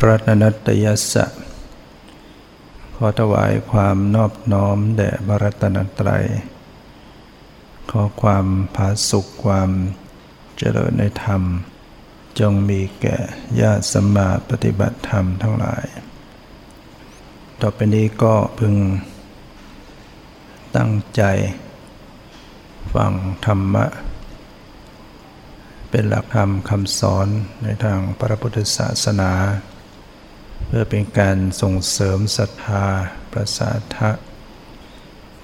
รัตนัตยสะขอถวายความนอบน้อมแด่บรัตนตรัย ขอความผาสุขความเจริญในธรรม จงมีแก่ญาติสมมาปฏิบัติธรรมทั้งหลาย ต่อไปนี้ก็พึง ตั้งใจ ฟังธรรมะ เป็นหลักธรรมคำสอนในทางพระพุทธศาสนา พื่อเป็นการส่งเสริมศรัทธา ประสาทะ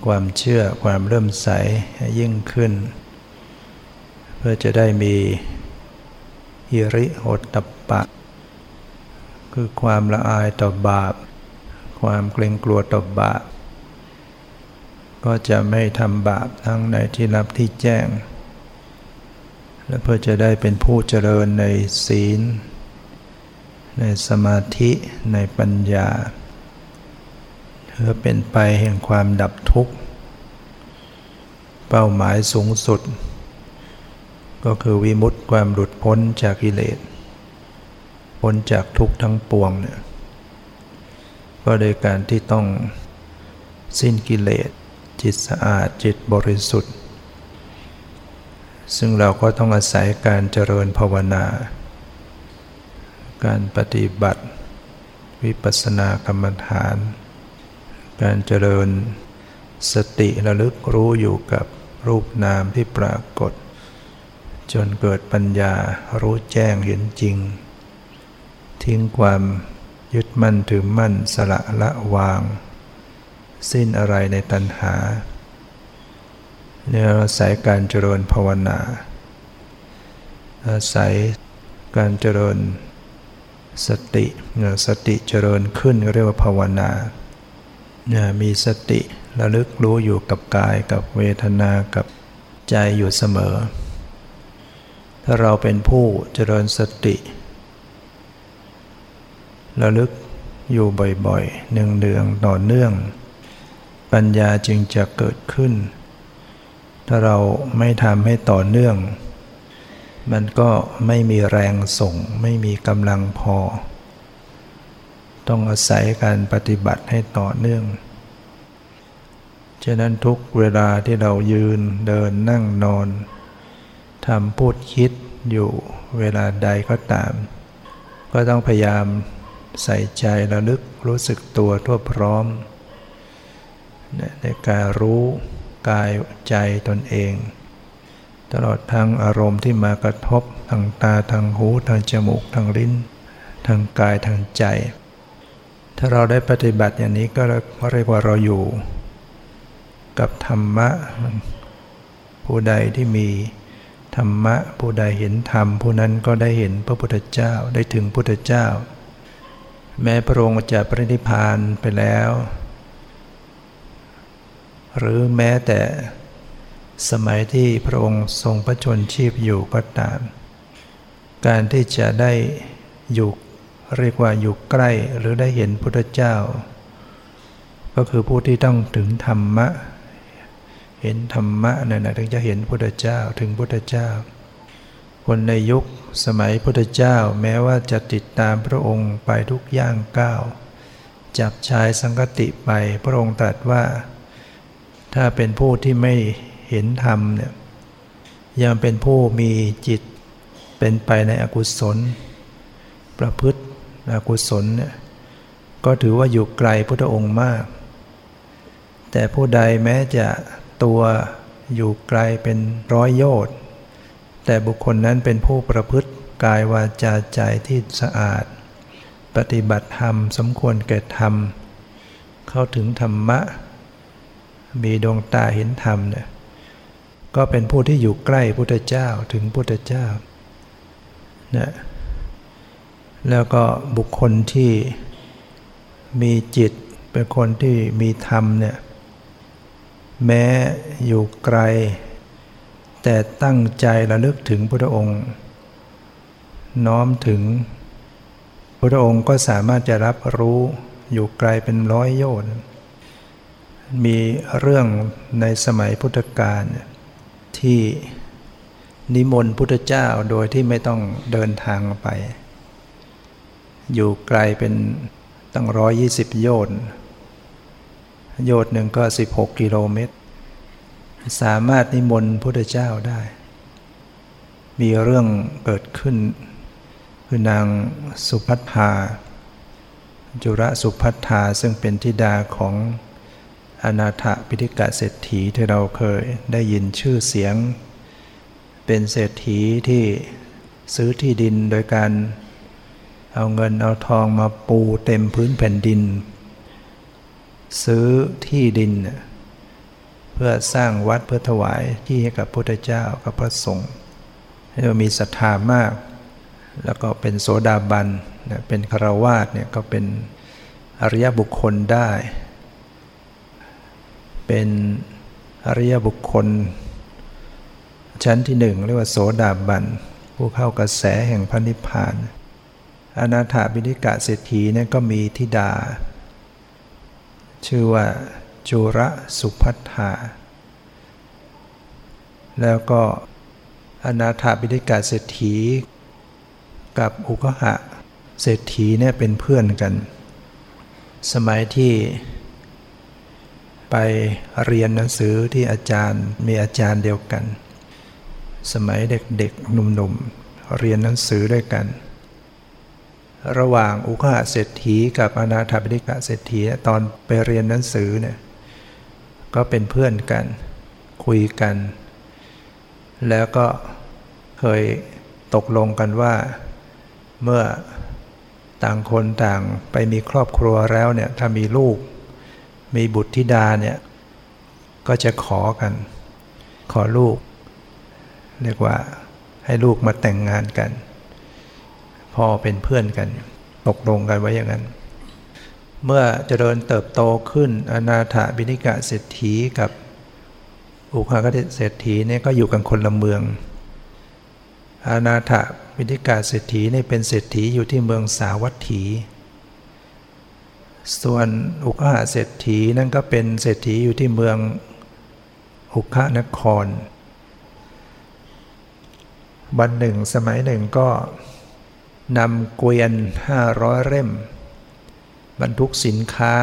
ความเชื่อความเริ่มใสให้ยิ่งขึ้น เพื่อจะได้มีฮิริโอตตปะ คือความละอายต่อบาป ความเกรงกลัวต่อบาป ก็จะไม่ทำบาปทั้งในที่รับที่แจ้ง และเพื่อจะได้เป็นผู้เจริญในศีล ในสมาธิในปัญญาเพื่อเป็นไปแห่งความดับทุกข์ เป้าหมายสูงสุด ก็คือวิมุตติความหลุดพ้นจากกิเลส พ้นจากทุกข์ทั้งปวงเนี่ยก็โดยการที่ต้องสิ้นกิเลส จิตสะอาดจิตบริสุทธิ์ ซึ่งเราก็ต้องอาศัยการเจริญภาวนา การปฏิบัติ วิปัสสนากรรมฐาน การเจริญสติระลึกรู้อยู่กับรูปนามที่ปรากฏ จนเกิดปัญญารู้แจ้งเห็นจริง ทิ้งความยึดมั่นถือมั่นสละละวาง สิ้นอะไรในตัณหาเนี่ยอาศัยการเจริญภาวนา อาศัยการเจริญ สติสติเจริญขึ้นเรียกว่าภาวนาเนี่ยมีสติระลึกรู้อยู่กับกายกับเวทนากับใจอยู่เสมอ ถ้าเราเป็นผู้เจริญสติระลึกอยู่บ่อยๆเนืองๆต่อเนื่อง ปัญญาจึงจะเกิดขึ้น ถ้าเราไม่ทำให้ต่อเนื่อง มันก็ไม่มีแรงส่ง ไม่มีกำลังพอ ต้องอาศัยการปฏิบัติให้ต่อเนื่อง ฉะนั้นทุกเวลาที่เรายืนเดินนั่งนอนทำพูดคิดอยู่เวลาใดก็ตาม ก็ต้องพยายามใส่ใจระลึกรู้สึกตัวทั่วพร้อม ในการรู้กายใจตนเอง ตลอดทั้งอารมณ์ที่มากระทบทางตาทางหูทางจมูกทางลิ้น ทางกายทางใจ ถ้าเราได้ปฏิบัติอย่างนี้ก็เรียกว่าเราอยู่ กับธรรมะ ผู้ใดที่มีธรรมะ ผู้ใดเห็นธรรม ผู้นั้นก็ได้เห็นพระพุทธเจ้าได้ถึงพุทธเจ้า แม้พระองค์จะปรินิพานไปแล้ว หรือแม้แต่ สมัยที่พระองค์ทรงพระชนชีพอยู่ก็ตาม การที่จะได้อยู่เรียกว่าอยู่ใกล้หรือได้เห็นพุทธเจ้า ก็คือผู้ที่ต้องถึงธรรมะ เห็นธรรมะนั่นนะถึงจะเห็นพุทธเจ้าถึงพุทธเจ้า คนในยุคสมัยพุทธเจ้าแม้ว่าจะติดตามพระองค์ไปทุกย่างก้าวจับชายสังกติไปพระองค์ตรัสว่า ถ้าเป็นผู้ที่ไม่ เห็นธรรมเนี่ยยังเป็นผู้มีจิตเป็นไปในอกุศล ประพฤติอกุศลเนี่ยก็ถือว่าอยู่ไกลพุทธองค์มาก แต่ผู้ใดแม้จะตัวอยู่ไกลเป็นร้อยโยชน์แต่บุคคลนั้นเป็นผู้ประพฤติกายวาจาใจที่สะอาด ปฏิบัติธรรมสมควรแก่ธรรม เข้าถึงธรรมะ มีดวงตาเห็นธรรมเนี่ย ก็เป็นผู้ที่อยู่ใกล้พุทธเจ้าถึงพุทธเจ้านะแล้วก็บุคคลที่มีจิตเป็นคนที่มีธรรมเนี่ยแม้อยู่ไกล แต่ตั้งใจระลึกถึงพระองค์ น้อมถึงพระองค์ก็สามารถจะรับรู้อยู่ไกลเป็นร้อยโยชน์มีเรื่องในสมัยพุทธกาล ที่นิมนต์พุทธเจ้าโดยที่ไม่ต้องเดินทางไป อยู่ไกลเป็นตั้งร้อยยี่สิบโยชน์โยชน์หนึ่งก็สิบหกกิโลเมตร สามารถนิมนต์พุทธเจ้าได้ มีเรื่องเกิดขึ้น คือนางสุพัฒนาจุระสุพัฒนาซึ่งเป็นธิดาของ อนาถปิฎกะเศรษฐีที่เราเคยได้ยินชื่อเสียง เป็นเศรษฐีที่ซื้อที่ดินโดยการเอาเงินเอาทองมาปูเต็มพื้นแผ่นดิน ซื้อที่ดิน เพื่อสร้างวัดเพื่อถวายที่ให้กับพระพุทธเจ้ากับพระสงฆ์ให้มีศรัทธามาก แล้วก็เป็นโสดาบัน เป็นคารวาสเนี่ยก็เป็นอริยบุคคลได้ เป็นอริยบุคคล ชั้นที่หนึ่งเรียกว่าโสดาบัน ผู้เข้ากระแสแห่งพระนิพพาน อนาถาบิณิกะเศรษฐีเนี่ยก็มีธิดา ชื่อว่าจุระสุพัฒาแล้วก็อนาถาบิณิกะเศรษฐี กับอุกหะเศรษฐีเนี่ยเป็นเพื่อนกัน สมัยที่ ไปเรียนหนังสือที่อาจารย์มีอาจารย์เดียวกัน สมัยเด็กๆหนุ่มๆ เรียนหนังสือด้วยกัน ระหว่างอุคหเศรษฐีกับอนาถบิณิกะเศรษฐีตอนไปเรียนหนังสือเนี่ยก็เป็นเพื่อนกัน คุยกัน แล้วก็เคยตกลงกันว่าเมื่อต่างคนต่างไปมีครอบครัวแล้วเนี่ยถ้ามีลูก มีบุตรธิดาเนี่ยก็จะขอกัน ขอลูก เรียกว่าให้ลูกมาแต่งงานกันพอเป็นเพื่อนกัน ตกลงกันไว้อย่างนั้น เมื่อเจริญเติบโตขึ้นอนาถบิณิกะเศรษฐีกับอุคากเศรษฐีเนี่ยก็อยู่กันคนละเมือง อนาถบิณิกะเศรษฐีเนี่ยเป็นเศรษฐีอยู่ที่เมืองสาวัตถี ส่วนอุคหาเศรษฐีนั่นก็เป็นเศรษฐีอยู่ที่เมืองอุคานคร วันหนึ่งสมัยหนึ่งก็นำเกวียนห้าร้อยเล่ม บรรทุกสินค้า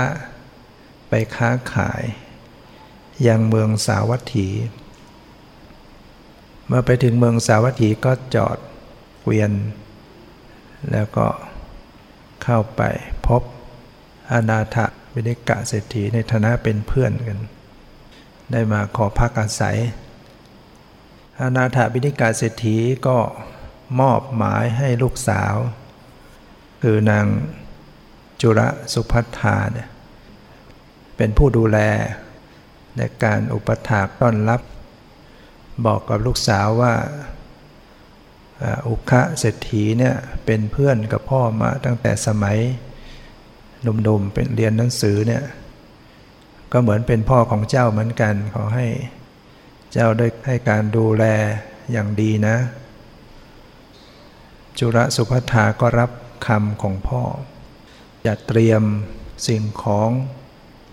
ไปค้าขาย ยังเมืองสาวัตถี เมื่อไปถึงเมืองสาวัตถีก็จอดเกวียน แล้วก็เข้าไปพบ นาถวิเดกะเศรษฐีในฐานะเป็นเพื่อนกัน ได้มาขอพักอาศัยอนาถวิเดกะเศรษฐีก็มอบหมายให้ลูกสาว คือนางจุระสุพัฒนาเนี่ยเป็นผู้ดูแลในการอุปถากต้อนรับ บอกกับลูกสาวว่าอุคะเศรษฐีเนี่ยเป็นเพื่อนกับพ่อมาตั้งแต่สมัย หนุ่มๆเป็นเรียนหนังสือเนี่ยก็เหมือนเป็นพ่อของเจ้าเหมือนกัน ขอให้เจ้าได้ให้การดูแลอย่างดีนะ จุระสุภัทาก็รับคำของพ่อจะเตรียมสิ่งของ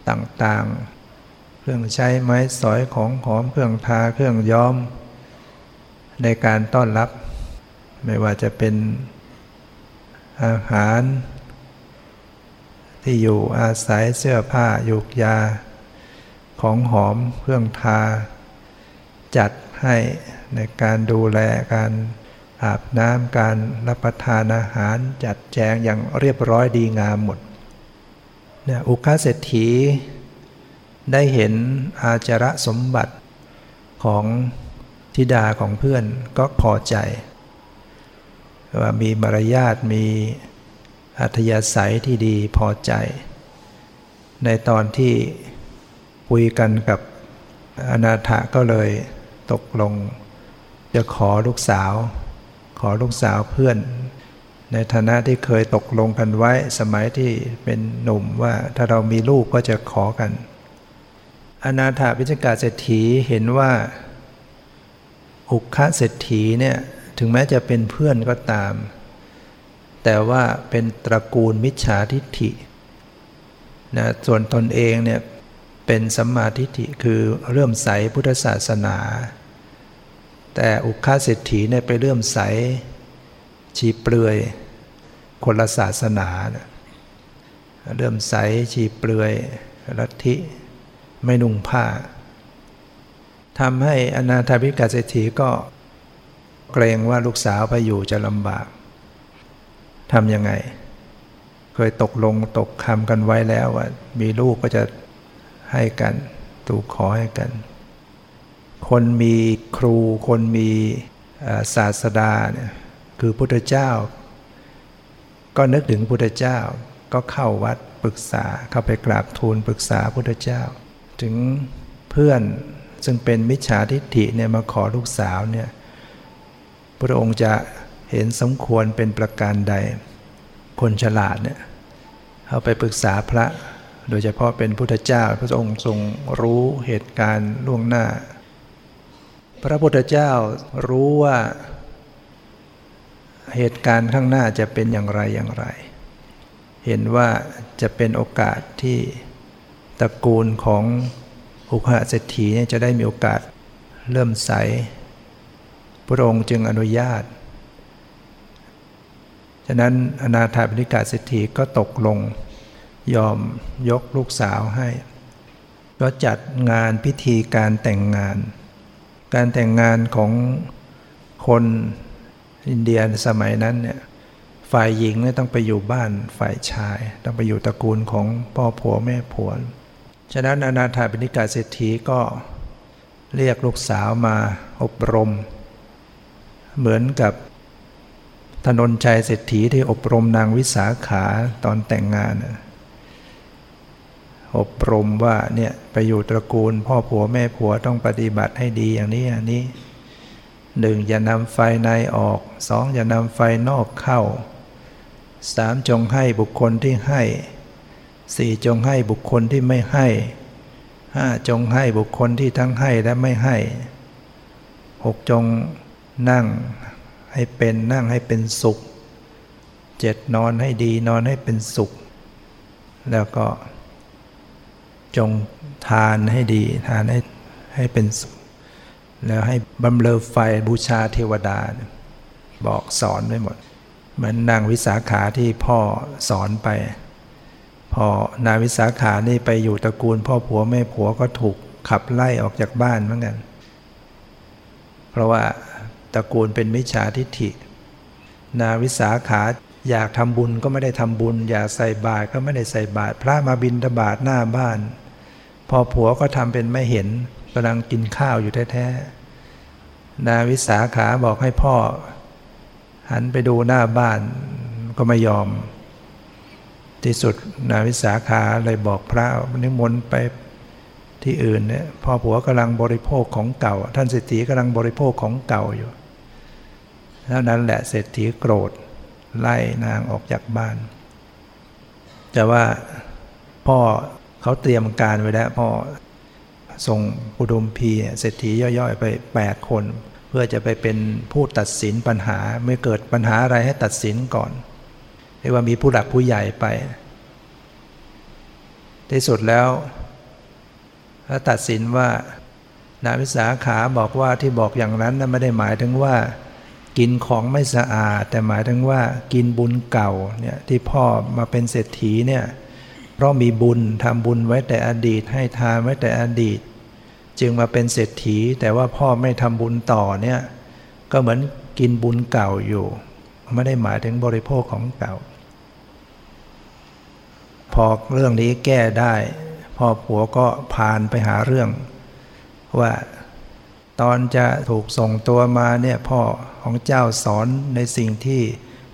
ต่างๆ เครื่องใช้ไม้สอยของหอมเครื่องทาเครื่องย้อม ในการต้อนรับ ไม่ว่าจะเป็นอาหาร ที่อยู่อาศัยเสื้อผ้ายุกยา ของหอมเครื่องทา จัดให้ในการดูแลการอาบน้ำการรับประทานอาหารจัดแจงอย่างเรียบร้อยดีงามหมดเนี่ยอุคาเศรษฐี ได้เห็นอาจระสมบัติของธิดาของเพื่อนก็พอใจ ว่ามีมารยาทมี อัธยาศัยที่ดีพอใจ ในตอนที่คุยกันกับอนาถก็เลยตกลง จะขอลูกสาว ขอลูกสาวเพื่อน ในฐานะที่เคยตกลงกันไว้สมัยที่เป็นหนุ่มว่าถ้าเรามีลูกก็จะขอกัน อนาถาพิจกาเศรษฐีเห็นว่า อุคะเศรษฐีเนี่ยถึงแม้จะเป็นเพื่อนก็ตาม แต่ว่าเป็นตระกูลมิจฉาทิฏฐินะส่วนตนเองเนี่ยเป็นสัมมาทิฏฐิคือเรื่มใสพุทธศาสนา แต่อุคาเศรษฐีเนี่ยไปเรื่มใสชีเปลือยคนละศาสนาเรื่มใสชีเปลือยลัทธิไม่นุ่งผ้าทำให้อนาถาพิกาเศรษฐีก็เกรงว่าลูกสาวไปอยู่จะลำบาก ทำยังไง เคยตกลงตกคำกันไว้แล้วว่า มีลูกก็จะให้กันถูกขอให้กัน คนมีครูคนมีศาสดาเนี่ยคือพุทธเจ้า ก็นึกถึงพุทธเจ้าก็เข้าวัดปรึกษาเข้าไปกราบทูลปรึกษาพุทธเจ้า ถึงเพื่อนซึ่งเป็นมิจฉาทิฏฐิเนี่ยมาขอลูกสาวเนี่ยพระองค์จะ เห็นสมควรเป็นประการใด คนฉลาดเนี่ยเอาไปปรึกษาพระ โดยเฉพาะเป็นพุทธเจ้าพระองค์ทรงรู้เหตุการณ์ล่วงหน้า พระพุทธเจ้ารู้ว่า เหตุการณ์ข้างหน้าจะเป็นอย่างไรอย่างไร เห็นว่าจะเป็นโอกาสที่ตระกูลของอุคหเศรษฐีเนี่ยจะได้มีโอกาสเริ่มใส พระองค์จึงอนุญาต ฉะนั้นอนาถาบิณิกาเศรษฐีก็ตกลง ยอมยกลูกสาวให้ก็จัดงานพิธีการแต่งงาน การแต่งงานของคนอินเดียสมัยนั้นเนี่ยฝ่ายหญิงเนี่ยต้องไปอยู่บ้านฝ่ายชาย ต้องไปอยู่ตระกูลของพ่อผัวแม่ผัว ฉะนั้นอนาถาบิณิกาเศรษฐีก็เรียกลูกสาวมาอบรม เหมือนกับ ถนนชัยเศรษฐีที่อบรมนางวิสาขาตอนแต่งงานอบรมว่าเนี่ยไปอยู่ตระกูล พ่อผัวแม่ผัวต้องปฏิบัติให้ดีอย่างนี้อย่างนี้หนึ่งอย่านำไฟในออกสองอย่านำไฟนอกเข้าสามจงให้บุคคลที่ให้สี่จงให้บุคคลที่ไม่ให้ห้าจงให้บุคคลที่ทั้งให้และไม่ให้หกจงนั่ง ให้เป็นนั่งให้เป็นสุขเจ็ดนอนให้ดีนอนให้เป็นสุข แล้วก็ จงทานให้ดีทานให้ให้เป็นสุข แล้วให้บำเรอไฟบูชาเทวดา บอกสอนไว้หมด เหมือนนางวิสาขาที่พ่อสอนไปพอนางวิสาขานี่ไปอยู่ตระกูล พ่อผัวแม่ผัวก็ถูกขับไล่ออกจากบ้านเหมือนกันเพราะว่า ตระกูลเป็นมิจฉาทิฏฐิ นาวิสาขาอยากทำบุญก็ไม่ได้ทำบุญ อยากใส่บาตรก็ไม่ได้ใส่บาตรพระมาบินทบาทหน้าบ้าน พอผัวก็ทำเป็นไม่เห็นกำลังกินข้าวอยู่แท้ๆนาวิสาขาบอกให้พ่อ หันไปดูหน้าบ้านก็ไม่ยอม ที่สุดนาวิสาขาเลยบอกพระนิมนต์ไปที่อื่นเนี่ยพ่อผัวกำลังบริโภคของเก่า ท่านเศรษฐีกำลังบริโภคของเก่าอยู่ เท่านั้นแหละเศรษฐีโกรธ ไล่นางออกจากบ้าน แต่ว่าพ่อเขาเตรียมการไว้แล้วพ่อส่งอุดมพีเศรษฐีย่อยๆ ไป 8 คน เพื่อจะไปเป็นผู้ตัดสินปัญหาเมื่อเกิดปัญหาอะไรให้ตัดสินก่อนเรียกว่ามีผู้หลักผู้ใหญ่ไปที่สุดแล้วถ้าตัดสินว่านาวิสาขาบอกว่าที่บอกอย่างนั้นนั้นไม่ได้หมายถึงว่า กินของไม่สะอาด แต่หมายถึงว่ากินบุญเก่าเนี่ยที่พ่อมาเป็นเศรษฐีเนี่ยเพราะมีบุญทำบุญไว้แต่อดีต ให้ทานไว้แต่อดีต จึงมาเป็นเศรษฐี แต่ว่าพ่อไม่ทำบุญต่อเนี่ยก็เหมือนกินบุญเก่าอยู่ ไม่ได้หมายถึงบริโภคของเก่า พอเรื่องนี้แก้ได้ พ่อผัวก็พานไปหาเรื่อง ว่า ตอนจะถูกส่งตัวมาเนี่ยพ่อของเจ้าสอนในสิ่งที่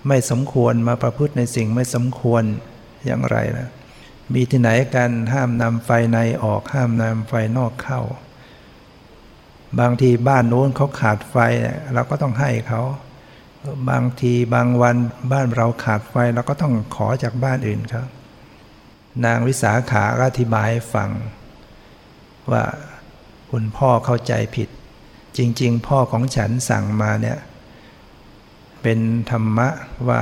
ไม่สมควรมาประพฤติในสิ่งไม่สมควรอย่างไรนะมีที่ไหนกันห้ามนำไฟในออกห้ามนำไฟนอกเข้า บางทีบ้านโน้นเขาขาดไฟเราก็ต้องให้เขา บางทีบางวันบ้านเราขาดไฟเราก็ต้องขอจากบ้านอื่นครับ นางวิสาขาอธิบายฟัง ว่าคุณพ่อเข้าใจผิด จริง ๆ พ่อของฉันสั่งมาเนี่ย เป็นธรรมะว่า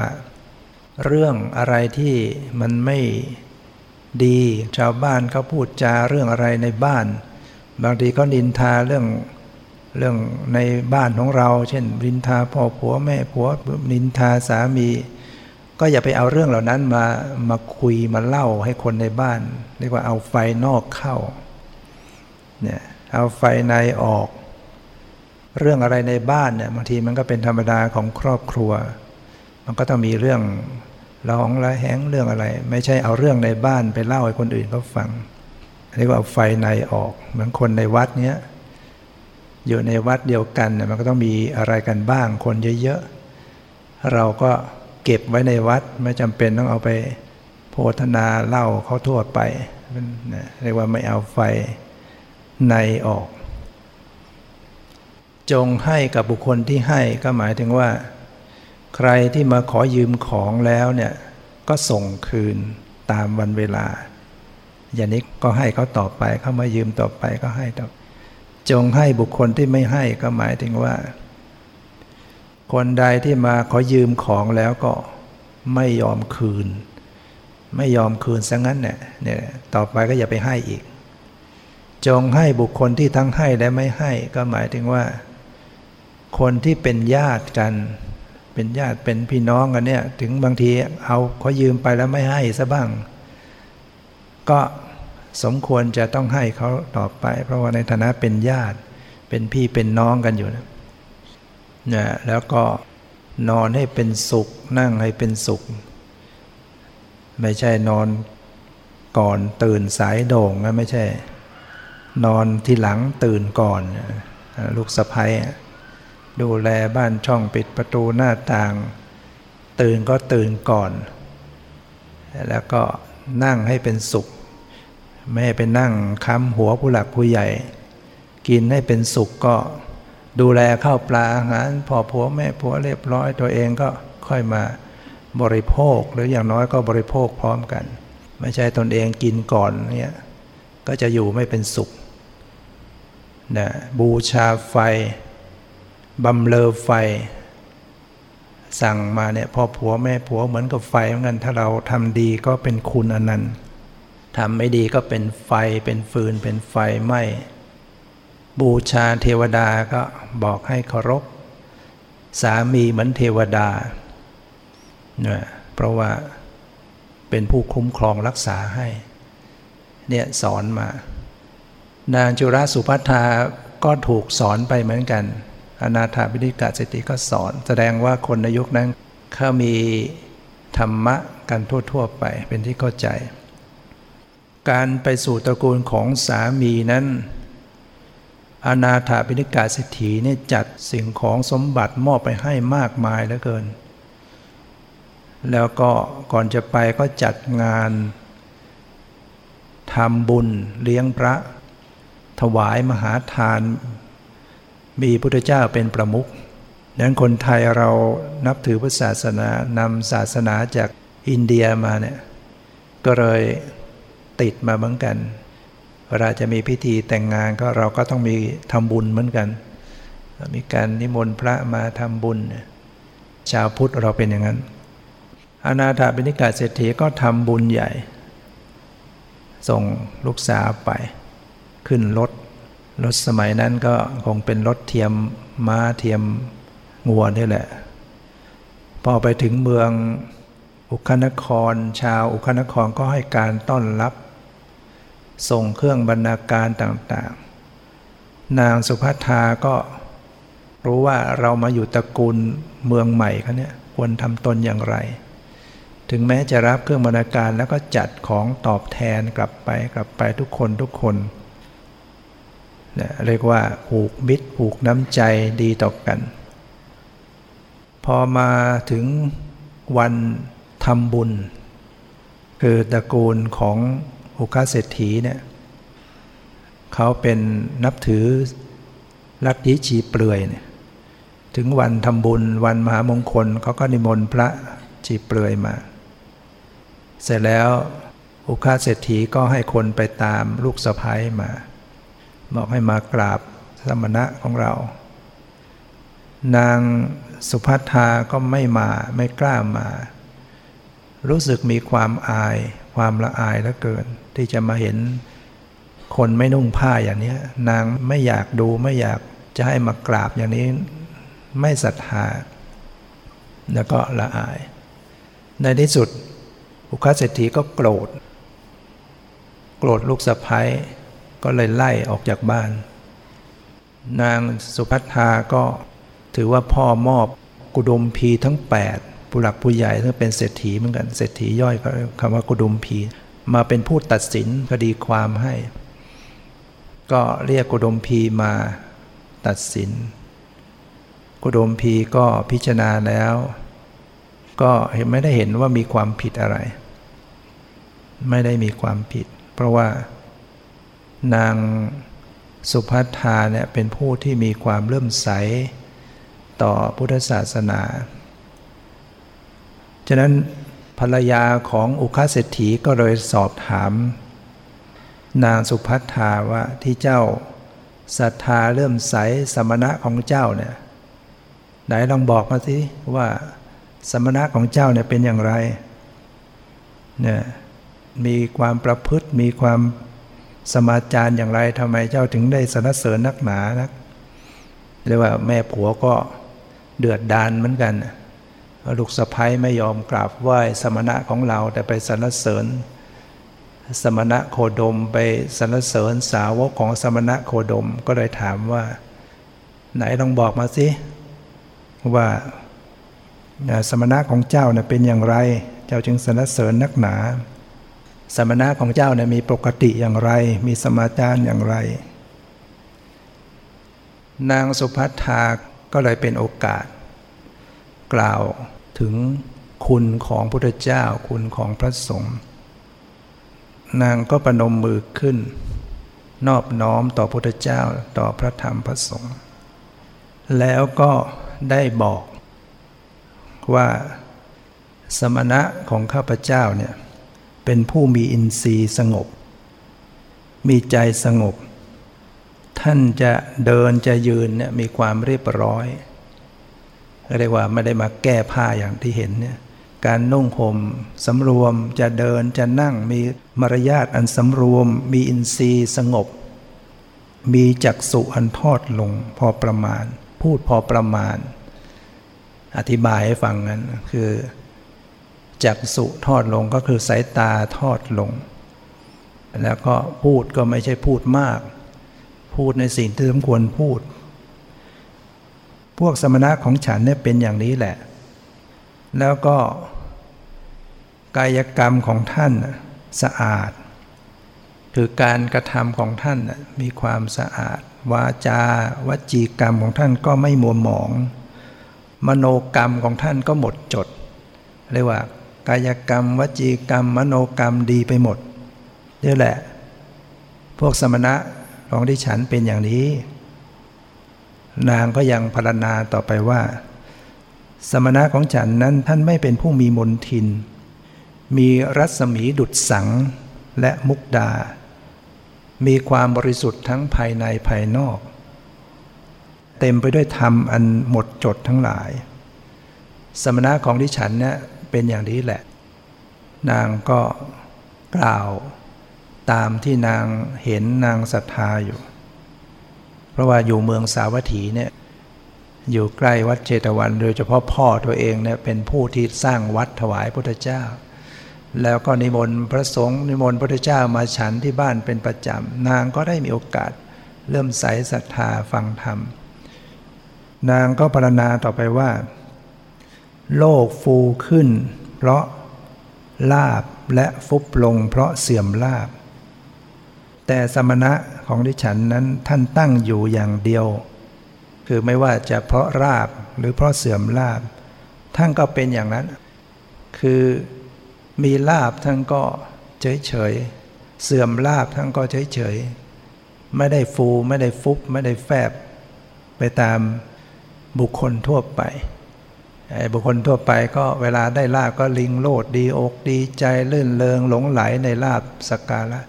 เรื่องอะไรที่มันไม่ดีชาวบ้านเขาพูดจาเรื่องอะไรในบ้าน บางทีก็นินทาเรื่องเรื่องในบ้านของเรา เช่นนินทาพ่อผัวแม่ผัวนินทาสามี ก็อย่าไปเอาเรื่องเหล่านั้นมามาคุยมาเล่าให้คนในบ้าน เรียกว่าเอาไฟนอกเข้าเนี่ยเอาไฟในออก เรื่องอะไรในบ้านเนี่ยบางทีมันก็เป็นธรรมดาของครอบครัว มันก็ต้องมีเรื่องร้องละแหงเรื่องอะไร ไม่ใช่เอาเรื่องในบ้านไปเล่าให้คนอื่นเขาฟังเรียกว่าไฟในออก เหมือนคนในวัดเนี้ยอยู่ในวัดเดียวกันเนี่ยมันก็ต้องมีอะไรกันบ้าง คนเยอะๆเราก็เก็บไว้ในวัดไม่จำเป็นต้องเอาไปโพธนาเล่าเขาทั่วไปเรียกว่าไม่เอาไฟในออก จงให้กับบุคคลที่ให้ก็หมายถึงว่า ใครที่มาขอยืมของแล้วเนี่ยก็ส่งคืนตามวันเวลา อย่างนี้ก็ให้เขาต่อไปเขามายืมต่อไปก็ให้ต่อจงให้บุคคลที่ไม่ให้ก็หมายถึงว่า คนใดที่มาขอยืมของแล้วก็ไม่ยอมคืน ไม่ยอมคืนซะงั้นเนี่ยเนี่ยต่อไปก็อย่าไปให้อีก จงให้บุคคลที่ทั้งให้และไม่ให้ก็หมายถึงว่า คนที่เป็นญาติกัน เป็นญาติเป็นพี่น้องกันเนี่ย ถึงบางทีเอาเขายืมไปแล้วไม่ให้ซะบ้าง ก็สมควรจะต้องให้เขาต่อไป เพราะว่าในฐานะเป็นญาติเป็นพี่เป็นน้องกันอยู่นะเนี่ยแล้วก็นอนให้เป็นสุข นั่งให้เป็นสุข ไม่ใช่นอนก่อนตื่นสายโด่งนะไม่ใช่ นอนที่หลังตื่นก่อน ลูกสะพ้าย ดูแลบ้านช่องปิดประตูหน้าต่าง ตื่นก็ตื่นก่อน แล้วก็นั่งให้เป็นสุข ไม่ให้ไปนั่งค้ำหัวผู้หลักผู้ใหญ่ กินให้เป็นสุขก็ดูแลข้าวปลาอาหารพอผัวแม่ผัวเรียบร้อยตัวเองก็ค่อยมาบริโภคหรืออย่างน้อยก็บริโภคพร้อมกัน ไม่ใช่ตนเองกินก่อนเนี่ยก็จะอยู่ไม่เป็นสุขนะบูชาไฟ บำเลอไฟ สั่งมาเนี่ยพ่อผัวแม่ผัวเหมือนกับไฟเหมือนกันถ้าเราทำดีก็เป็นคุณอนันต์ทำไม่ดีก็เป็นไฟเป็นฟืนเป็นไฟไหม้บูชาเทวดาก็บอกให้เคารพ สามีเหมือนเทวดาเนี่ยเพราะว่าเป็นผู้คุ้มครองรักษาให้ เนี่ยสอนมา นางจุราสุภัทาก็ถูกสอนไปเหมือนกัน อนาถาบิณิกาเศรษฐีก็สอน แสดงว่าคนในยุคนั้นเขามีธรรมะกันทั่วๆไปเป็นที่เข้าใจ การไปสู่ตระกูลของสามีนั้น อนาถาบิณิกาเศรษฐีเนี่ยจัดสิ่งของสมบัติมอบไปให้มากมายเหลือเกิน แล้วก็ก่อนจะไปก็จัดงานทำบุญเลี้ยงพระ ถวายมหาทาน มีพุทธเจ้าเป็นประมุขดังนั้นคนไทยเรานับถือพุทธศาสนานำศาสนาจากอินเดียมาเนี่ยก็เลยติดมาเหมือนกัน เวลาจะมีพิธีแต่งงานก็เราก็ต้องมีทำบุญเหมือนกัน มีการนิมนต์พระมาทำบุญ ชาวพุทธเราเป็นอย่างนั้นอนาถาบิณิกาเศรษฐีก็ทำบุญใหญ่ ส่งลูกสาวไป ขึ้นรถ รถสมัยนั้นก็คงเป็นรถเทียมม้าเทียมงัวนี่แหละ พอไปถึงเมืองอุคนคร ชาวอุคนครก็ให้การต้อนรับ ส่งเครื่องบรรณาการต่างๆ นางสุภัทาก็รู้ว่าเรามาอยู่ตระกูลเมืองใหม่เขาเนี่ยควรทำตนอย่างไร ถึงแม้จะรับเครื่องบรรณาการแล้วก็จัดของตอบแทนกลับไปกลับไปทุกคนทุกคน นี่ยเรียกว่าผูกมิตรผูกน้ำใจดีต่อกัน พอมาถึงวันทำบุญ คือตระกูลของอุคาเศรษฐีเนี่ยเขาเป็นนับถือลัทธิชีเปลือยเนี่ยถึงวันทำบุญวันมหามงคลเขาก็นิมนต์พระชีเปลือยมา เสร็จแล้วอุคาเศรษฐีก็ให้คนไปตามลูกสะพ้ายมา บอกให้มากราบสมณะของเรา นางสุภัทธาก็ไม่มาไม่กล้ามา รู้สึกมีความอาย ความละอายเหลือเกิน ที่จะมาเห็นคนไม่นุ่งผ้าอย่างนี้นางไม่อยากดูไม่อยากจะให้มากราบอย่างนี้ไม่ศรัทธา แล้วก็ละอาย ในที่สุดอุคาเศรษฐีก็โกรธ โกรธลูกสะพ้าย ก็เลยไล่ออกจากบ้าน นางสุพัทธาก็ถือว่าพ่อมอบกุดุมพีทั้ง 8 ผู้หลักผู้ใหญ่ซึ่งเป็นเศรษฐีเหมือนกันเศรษฐีย่อยคำว่ากุดุมพี มาเป็นผู้ตัดสินคดีความให้ ก็เรียกกุดุมพีมาตัดสิน กุดุมพีก็พิจารณาแล้ว ก็เห็นไม่ได้เห็นว่ามีความผิดอะไร ไม่ได้มีความผิด เพราะว่า นางสุภัทธาเนี่ยเป็นผู้ที่มีความเลื่อมใสต่อพุทธศาสนา ฉะนั้นภรรยาของอุคาเศรษฐีก็เลยสอบถาม นางสุภัทธาว่าที่เจ้าศรัทธาเลื่อมใสสมณะของเจ้าเนี่ยไหนลองบอกมาสิว่าสมณะของเจ้าเนี่ยเป็นอย่างไรเนี่ยมีความประพฤติมีความ สมาจารย์อย่างไรทำไมเจ้าถึงได้สนเสริญนักหนานักเรียกว่าแม่ผัวก็เดือดดานเหมือนกันลูกสะพ้ยไม่ยอมกราบไหว้สมณะของเราแต่ไปสรรเสริญ สมณะโคดมไปสรรเสริญสาวกของสมณะโคดมก็เลยถามว่า ไหนลองบอกมาสิว่าสมณะของเจ้าเน่ยเป็นอย่างไร เจ้าจึงสรรเสริญนักหนา สมณะของเจ้าเนี่ยมีปกติอย่างไร มีสมาจารอย่างไร นางสุภัทธาก็เลยเป็นโอกาส กล่าวถึงคุณของพุทธเจ้าคุณของพระสงฆ์นางก็ประนมมือขึ้น นอบน้อมต่อพุทธเจ้าต่อพระธรรมพระสงฆ์แล้วก็ได้บอกว่าสมณะของข้าพเจ้าเนี่ย เป็นผู้มีอินทรีย์สงบ มีใจสงบ ท่านจะเดินจะยืนเนี่ยมีความเรียบร้อยเรียกว่าไม่ได้มาแก้ผ้าอย่างที่เห็นเนี่ยการนุ่งห่มสำรวมจะเดินจะนั่งมีมารยาทอันสำรวม มีอินทรีย์สงบ มีจักสุอันทอดลงพอประมาณ พูดพอประมาณ อธิบายให้ฟังนั้นคือ จักสุทอดลงก็คือสายตาทอดลง แล้วก็พูดก็ไม่ใช่พูดมาก พูดในสิ่งที่สมควรพูด พวกสมณะของฉันเนี่ยเป็นอย่างนี้แหละ แล้วก็กายกรรมของท่านสะอาด คือการกระทำของท่านมีความสะอาด วาจาวจีกรรมของท่านก็ไม่มัวหมอง มโนกรรมของท่านก็หมดจดเรียกว่า กายกรรม วจีกรรม มโนกรรมดีไปหมดนี่แหละ พวกสมณะของที่ฉันเป็นอย่างนี้ นางก็ยังพรรณนาต่อไปว่า สมณะของฉันนั้นท่านไม่เป็นผู้มีมนทิน มีรัศมีดุดสังและมุกดา มีความบริสุทธิ์ทั้งภายในภายนอก เต็มไปด้วยธรรมอันหมดจดทั้งหลาย สมณะของที่ฉันเนี่ย เป็นอย่างนี้แหละ นางก็กล่าวตามที่นางเห็นนางศรัทธาอยู่ เพราะว่าอยู่เมืองสาวัตถีเนี่ยอยู่ใกล้วัดเจตวัน โดยเฉพาะพ่อตัวเองเนี่ยเป็นผู้ที่สร้างวัดถวายพระเจ้า แล้วก็นิมนต์พระสงฆ์นิมนต์พระเจ้ามาฉันที่บ้านเป็นประจำนางก็ได้มีโอกาส เริ่มใสศรัทธาฟังธรรม นางก็พรรณนาต่อไปว่า โลกฟูขึ้น เพราะลาบและฟุบลงเพราะเสื่อมลาบ แต่สมณะของดิฉันนั้นท่านตั้งอยู่อย่างเดียว คือไม่ว่าจะเพราะราบหรือเพราะเสื่อมลาบ ท่านก็เป็นอย่างนั้น คือมีลาบท่านก็เฉยเฉยเสื่อมลาบท่านก็เฉยเฉยไม่ได้ฟูไม่ได้ฟุบไม่ได้แฟบ ไปตามบุคคลทั่วไป บุคคลทั่วไปก็เวลาได้ลาบก็ลิงโลดดีอกดีใจลื่นเลงหลงไหลในลาบสกการะ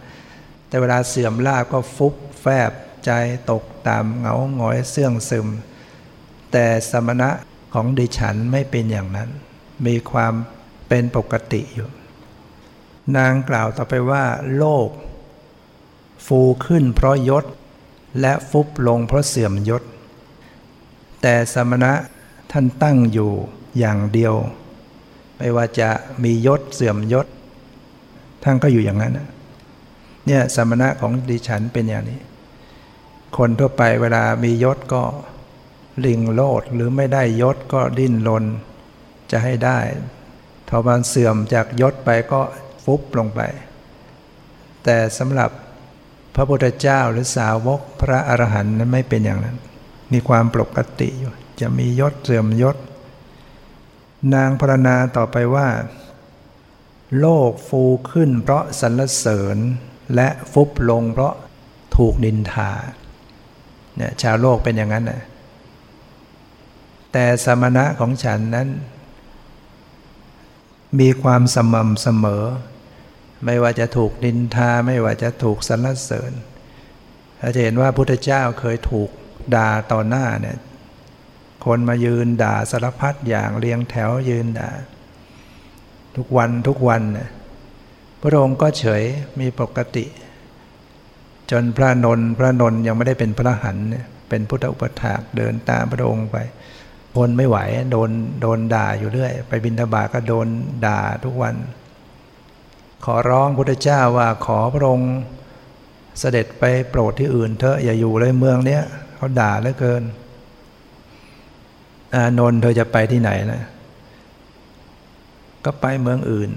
แต่เวลาเสื่อมลาบก็ฟุบแฟบใจตกตามเหงาหงอยเสื่องซึม แต่สมณะของดิฉันไม่เป็นอย่างนั้น มีความเป็นปกติอยู่ นางกล่าวต่อไปว่า โลก ฟูขึ้นเพราะยศ และฟุบลงเพราะเสื่อมยศ แต่สมณะ ท่านตั้งอยู่อย่างเดียว ไม่ว่าจะมียศเสื่อมยศ ท่านก็อยู่อย่างนั้นเนี่ยสมณะของดิฉันเป็นอย่างนี้ คนทั่วไปเวลามียศก็ลิงโลดหรือไม่ได้ยศก็ดิ้นรนจะให้ได้ทบานเสื่อมจากยศไปก็ฟุบลงไป แต่สำหรับพระพุทธเจ้าหรือสาวกพระอรหันต์นั้นไม่เป็นอย่างนั้น มีความปกติอยู่ จะมียศเสื่อมยศ นางพรณนาต่อไปว่า โลกฟูขึ้นเพราะสรรเสริญและฟุบลงเพราะถูกนินทาเนี่ยชาวโลกเป็นอย่างนั้นนะแต่สมณะของฉันนั้น มีความสม่ำเสมอ ไม่ว่าจะถูกนินทาไม่ว่าจะถูกสรรเสริญเราจะเห็นว่าพุทธเจ้าเคยถูกด่าต่อหน้าเนี่ย คนมายืนด่าสารพัดอย่างเรียงแถวยืนด่า ทุกวันทุกวันนะพระองค์ก็เฉยมีปกติ จนพระนนพระนนยังไม่ได้เป็นพระหันเป็นพุทธอุปถากเดินตามพระองค์ไปทนไม่ไหวโดนโดนด่าอยู่เรื่อย ไปบินทบาทก็โดนด่าทุกวัน ขอร้องพุทธเจ้าว่าขอพระองค์เสด็จไปโปรดที่อื่นเถอะอย่าอยู่เลยเมืองเนี้ยเขาด่าเหลือเกิน นนท์เธอจะไปที่ไหนนะก็ไปเมืองอื่น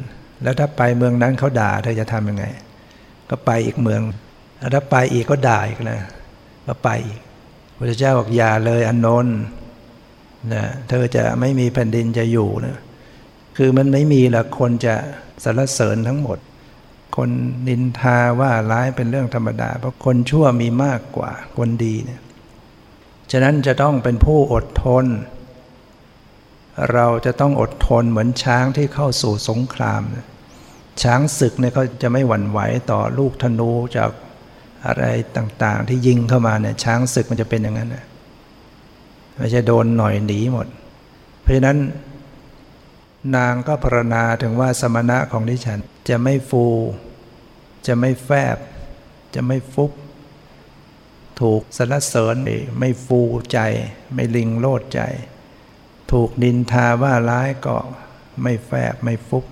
แล้วถ้าไปเมืองนั้นเขาด่า เธอจะทำยังไง ก็ไปอีกเมืองแล้วถ้าไปอีกก็ด่าอีกนะก็ไปอีกพระเจ้าบอกอย่าเลยอนนท์นะเธอจะไม่มีแผ่นดินจะอยู่นะคือมันไม่มีละคนจะสรรเสริญทั้งหมด คนนินทาว่าร้ายเป็นเรื่องธรรมดา เพราะคนชั่วมีมากกว่าคนดีเนี่ยฉะนั้นจะต้องเป็นผู้อดทน เราจะต้องอดทนเหมือนช้างที่เข้าสู่สงคราม ช้างศึกเนี่ยเขาจะไม่หวั่นไหวต่อลูกธนูจากอะไรต่างๆ ที่ยิงเข้ามาเนี่ยช้างศึกมันจะเป็นอย่างนั้นนะไม่ใช่โดนหน่อยหนีหมด เพราะฉะนั้น นางก็พรณนาถึงว่าสมณะของดิฉันจะไม่ฟู จะไม่แฟบ จะไม่ฟุบถูกสรรเสริญไม่ฟูใจ ไม่ลิงโลดใจ ถูกนินทาว่าร้ายก็ไม่แฝบไม่ฟุบ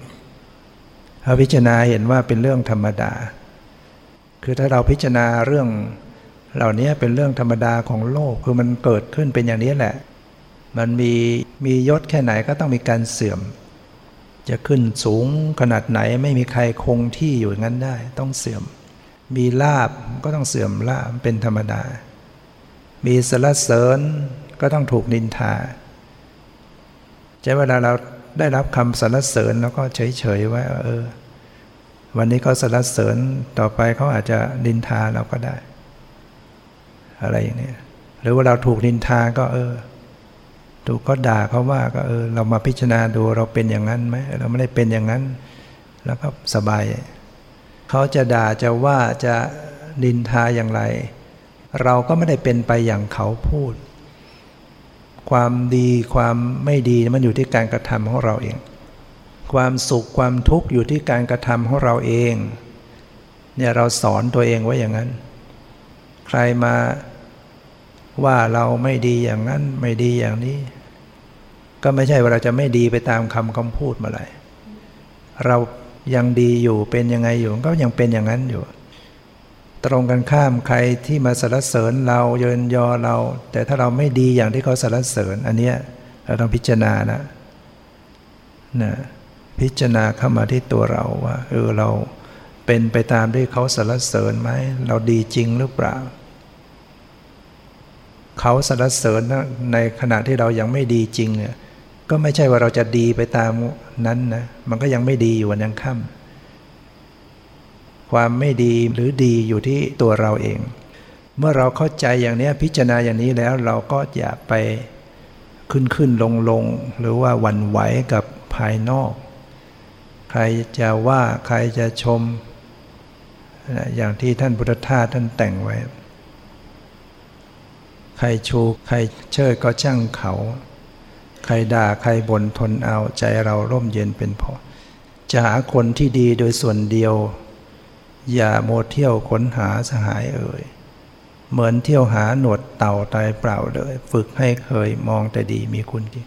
พระพิจารณาเห็นว่าเป็นเรื่องธรรมดา คือถ้าเราพิจารณาเรื่องเหล่านี้เป็นเรื่องธรรมดาของโลก คือมันเกิดขึ้นเป็นอย่างนี้แหละ มันมีมียศแค่ไหนก็ต้องมีการเสื่อม จะขึ้นสูงขนาดไหนไม่มีใครคงที่อยู่งั้นได้ ต้องเสื่อม มีลาบก็ต้องเสื่อมลาบเป็นธรรมดา มีสรรเสริญก็ต้องถูกนินทา ใช้เวลาเราได้รับคำสรรเสริญแล้วก็เฉยๆว่าเออ วันนี้เขาสรรเสริญต่อไปเขาอาจจะดินทาเราก็ได้ อะไรอย่างนี้หรือว่าเราถูกดินทาก็เออ ถูกก็ด่าเขาว่าก็เออ เรามาพิจารณาดูเราเป็นอย่างนั้นไหมเราไม่ได้เป็นอย่างนั้น แล้วก็สบาย เขาจะด่าจะว่าจะดินทาอย่างไร เราก็ไม่ได้เป็นไปอย่างเขาพูด ความดีความไม่ดีมันอยู่ที่การกระทำของเราเอง ความสุขความทุกข์อยู่ที่การกระทำของเราเองเนี่ยเราสอนตัวเองไว้อย่างนั้น ใครมาว่าเราไม่ดีอย่างนั้นไม่ดีอย่างนี้ ก็ไม่ใช่ว่าเราจะไม่ดีไปตามคำคำพูดมาเลยเรายังดีอยู่เป็นยังไงอยู่ก็ยังเป็นอย่างนั้นอยู่ ตรงกันข้ามใครที่มาสรรเสริญเราเยินยอเรา แต่ถ้าเราไม่ดีอย่างที่เขาสรรเสริญ อันเนี้ยเราต้องพิจารณานะนะพิจารณาเข้ามาที่ตัวเราว่าเออเราเป็นไปตามที่เขาสรรเสริญไหมเราดีจริงหรือเปล่า เขาสรรเสริญในขณะที่เรายังไม่ดีจริงเนี่ยก็ไม่ใช่ว่าเราจะดีไปตามนั้นนะมันก็ยังไม่ดีอยู่วันยังค่ำ ความไม่ดีหรือดีอยู่ที่ตัวเราเอง เมื่อเราเข้าใจอย่างนี้พิจารณาอย่างนี้แล้วเราก็อย่าไปขึ้นขึ้นลงลงหรือว่าวันไหวกับภายนอก ใครจะว่าใครจะชม อย่างที่ท่านพุทธทาสท่านแต่งไว้ ใครชูใครเชิดก็ช่างเขา ใครด่าใครบ่นทนเอาใจเราร่มเย็นเป็นพอจะหาคนที่ดีโดยส่วนเดียว อย่าโมเที่ยวค้นหาสหายเอ่ย เหมือนเที่ยวหาหนวดเต่าตายเปล่าเลย ฝึกให้เคยมองแต่ดีมีคุณดี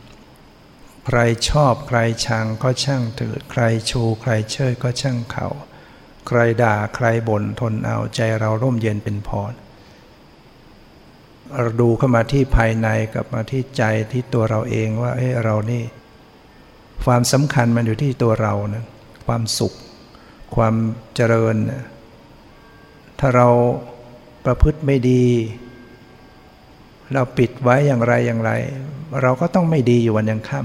ใครชอบใครชังก็ช่างเถิดใครชูใครเชิดก็ช่างเขา ใครด่าใครบ่นทนเอาใจเราร่มเย็นเป็นพรเราดูเข้ามาที่ภายในกับมาที่ใจที่ตัวเราเองว่าเอ้เรานี่ ความสำคัญมันอยู่ที่ตัวเรานะความสุข ความเจริญ ถ้าเราประพฤติไม่ดี เราปิดไว้อย่างไรอย่างไร เราก็ต้องไม่ดีอยู่วันยังค่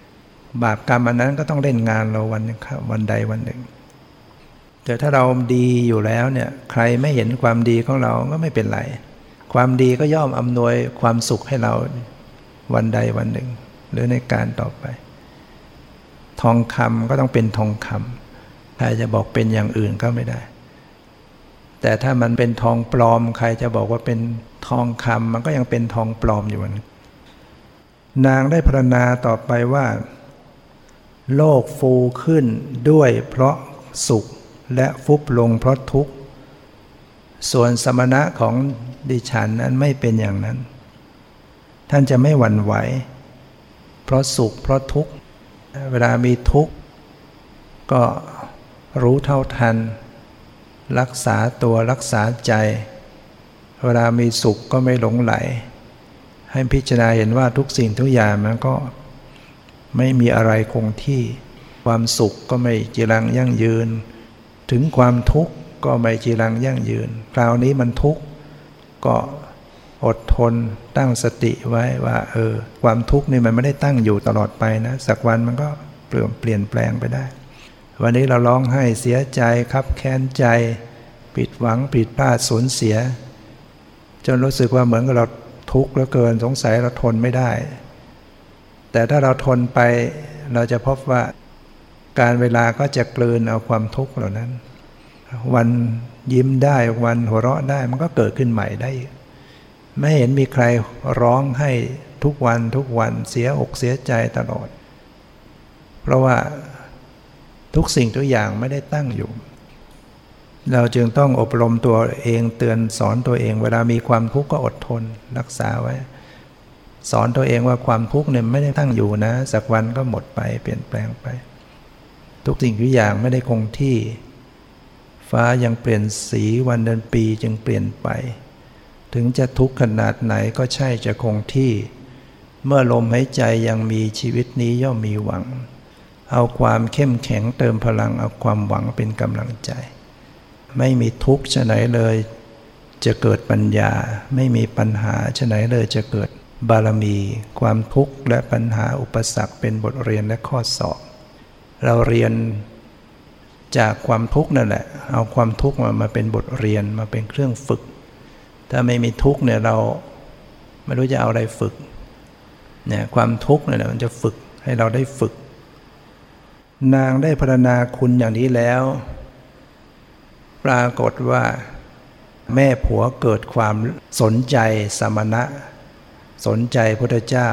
ำบาปกรรมอันนั้นก็ต้องเล่นงานเราวันวันใดวันหนึ่ง แต่ถ้าเราดีอยู่แล้วเนี่ยใครไม่เห็นความดีของเราก็ไม่เป็นไร ความดีก็ย่อมอำนวยความสุขให้เราวันใดวันหนึ่ง หรือในการต่อไป ทองคำก็ต้องเป็นทองคำใครจะบอกเป็นอย่างอื่นก็ไม่ได้ แต่ถ้ามันเป็นทองปลอม ใครจะบอกว่าเป็นทองคำมันก็ยังเป็นทองปลอมอยู่นนางได้พรรณนาต่อไปว่า โลกฟูขึ้นด้วยเพราะสุขและฟุบลงเพราะทุกข์ ส่วนสมณะของดิฉันนั้นไม่เป็นอย่างนั้น ท่านจะไม่หวั่นไหว เพราะสุขเพราะทุกข์ เวลามีทุกข์ ก็รู้เท่าทัน รักษาตัวรักษาใจ เวลามีสุขก็ไม่หลงไหล ให้พิจารณาเห็นว่าทุกสิ่งทุกอย่างมันก็ไม่มีอะไรคงที่ ความสุขก็ไม่จีรังยั่งยืน ถึงความทุกข์ก็ไม่จีรังยั่งยืน คราวนี้มันทุกข์ก็อดทนตั้งสติไว้ว่าเออความทุกข์นี่มันไม่ได้ตั้งอยู่ตลอดไปนะ สักวันมันก็เปลี่ยนเปลี่ยนแปลงไปได้ วันนี้เราร้องไห้เสียใจครับแค้นใจ ผิดหวังผิดพลาดสูญเสีย จนรู้สึกว่าเหมือนกับเราทุกข์แล้วเกินสงสัยเราทนไม่ได้ แต่ถ้าเราทนไปเราจะพบว่าการเวลาก็จะกลืนเอาความทุกข์เหล่านั้น วันยิ้มได้วันหัวเราะได้มันก็เกิดขึ้นใหม่ได้ ไม่เห็นมีใครร้องให้ทุกวันทุกวันเสียอกเสียใจตลอด เพราะว่า ทุกสิ่งทุกอย่างไม่ได้ตั้งอยู่ เราจึงต้องอบรมตัวเองเตือนสอนตัวเอง เวลามีความทุกข์ก็อดทนรักษาไว้ สอนตัวเองว่าความทุกข์เนี่ยไม่ได้ตั้งอยู่นะ สักวันก็หมดไปเปลี่ยนแปลงไป ทุกสิ่งทุกอย่างไม่ได้คงที่ ฟ้ายังเปลี่ยนสีวันเดือนปีจึงเปลี่ยนไป ถึงจะทุกข์ขนาดไหนก็ใช่จะคงที่ เมื่อลมหายใจยังมีชีวิตนี้ย่อมมีหวัง เอาความเข้มแข็งเติมพลังเอาความหวังเป็นกำลังใจ ไม่มีทุกข์ชะไหนเลย จะเกิดปัญญา ไม่มีปัญหาชะไหนเลยจะเกิดบารมี ความทุกข์และปัญหาอุปสรรคเป็นบทเรียนและข้อสอบ เราเรียนจากความทุกข์นั่นแหละ เอาความทุกข์มามาเป็นบทเรียนมาเป็นเครื่องฝึก ถ้าไม่มีทุกข์เนี่ยเราไม่รู้จะเอาอะไรฝึกเนี่ยความทุกข์เนี่ยมันจะฝึกให้เราได้ฝึก นางได้พรรณนาคุณอย่างนี้แล้ว ปรากฏว่า แม่ผัวเกิดความสนใจสมณะ สนใจพระเจ้า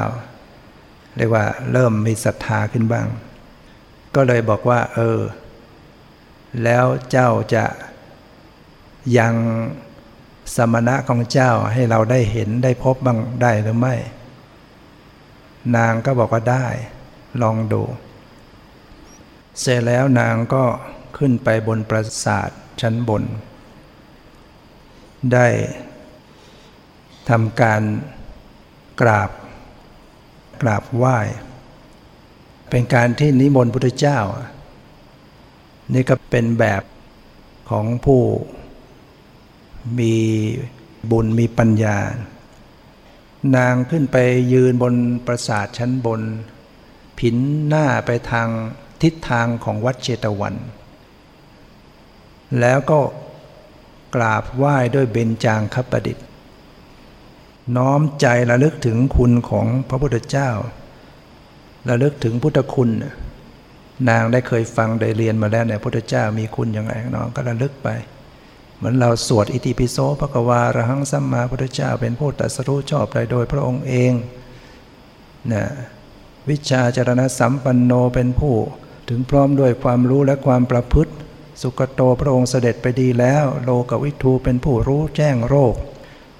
เรียกว่าเริ่มมีศรัทธาขึ้นบ้าง ก็เลยบอกว่า เออ แล้วเจ้าจะยังสมณะของเจ้าให้เราได้เห็นได้พบบ้างได้หรือไม่ นางก็บอกว่าได้ ลองดู เสร็จแล้วนางก็ขึ้นไปบนปราสาทชั้นบน ได้ทำการกราบกราบไหว้ เป็นการที่นิมนต์พุทธเจ้า นี่ก็เป็นแบบของผู้มีบุญมีปัญญา นางขึ้นไปยืนบนปราสาทชั้นบน ผินหน้าไปทาง ทิศทางของวัดเชตวัน แล้วก็กราบไหว้ด้วยเบญจางคประดิษฐ์ น้อมใจระลึกถึงคุณของพระพุทธเจ้า ระลึกถึงพุทธคุณ นางได้เคยฟังได้เรียนมาแล้วเนี่ยพุทธเจ้ามีคุณยังไงน้องก็ระลึกไป เหมือนเราสวดอิติปิโสพระกวาระหังสัมมาพุทธเจ้า เป็นผู้ตรัสรู้ชอบได้โดยพระองค์เองนะวิชาจารณะสัมปันโนเป็นผู้ ถึงพร้อมด้วยความรู้และความประพฤติ สุกโตพระองค์เสด็จไปดีแล้ว โลกวิทูเป็นผู้รู้แจ้งโรค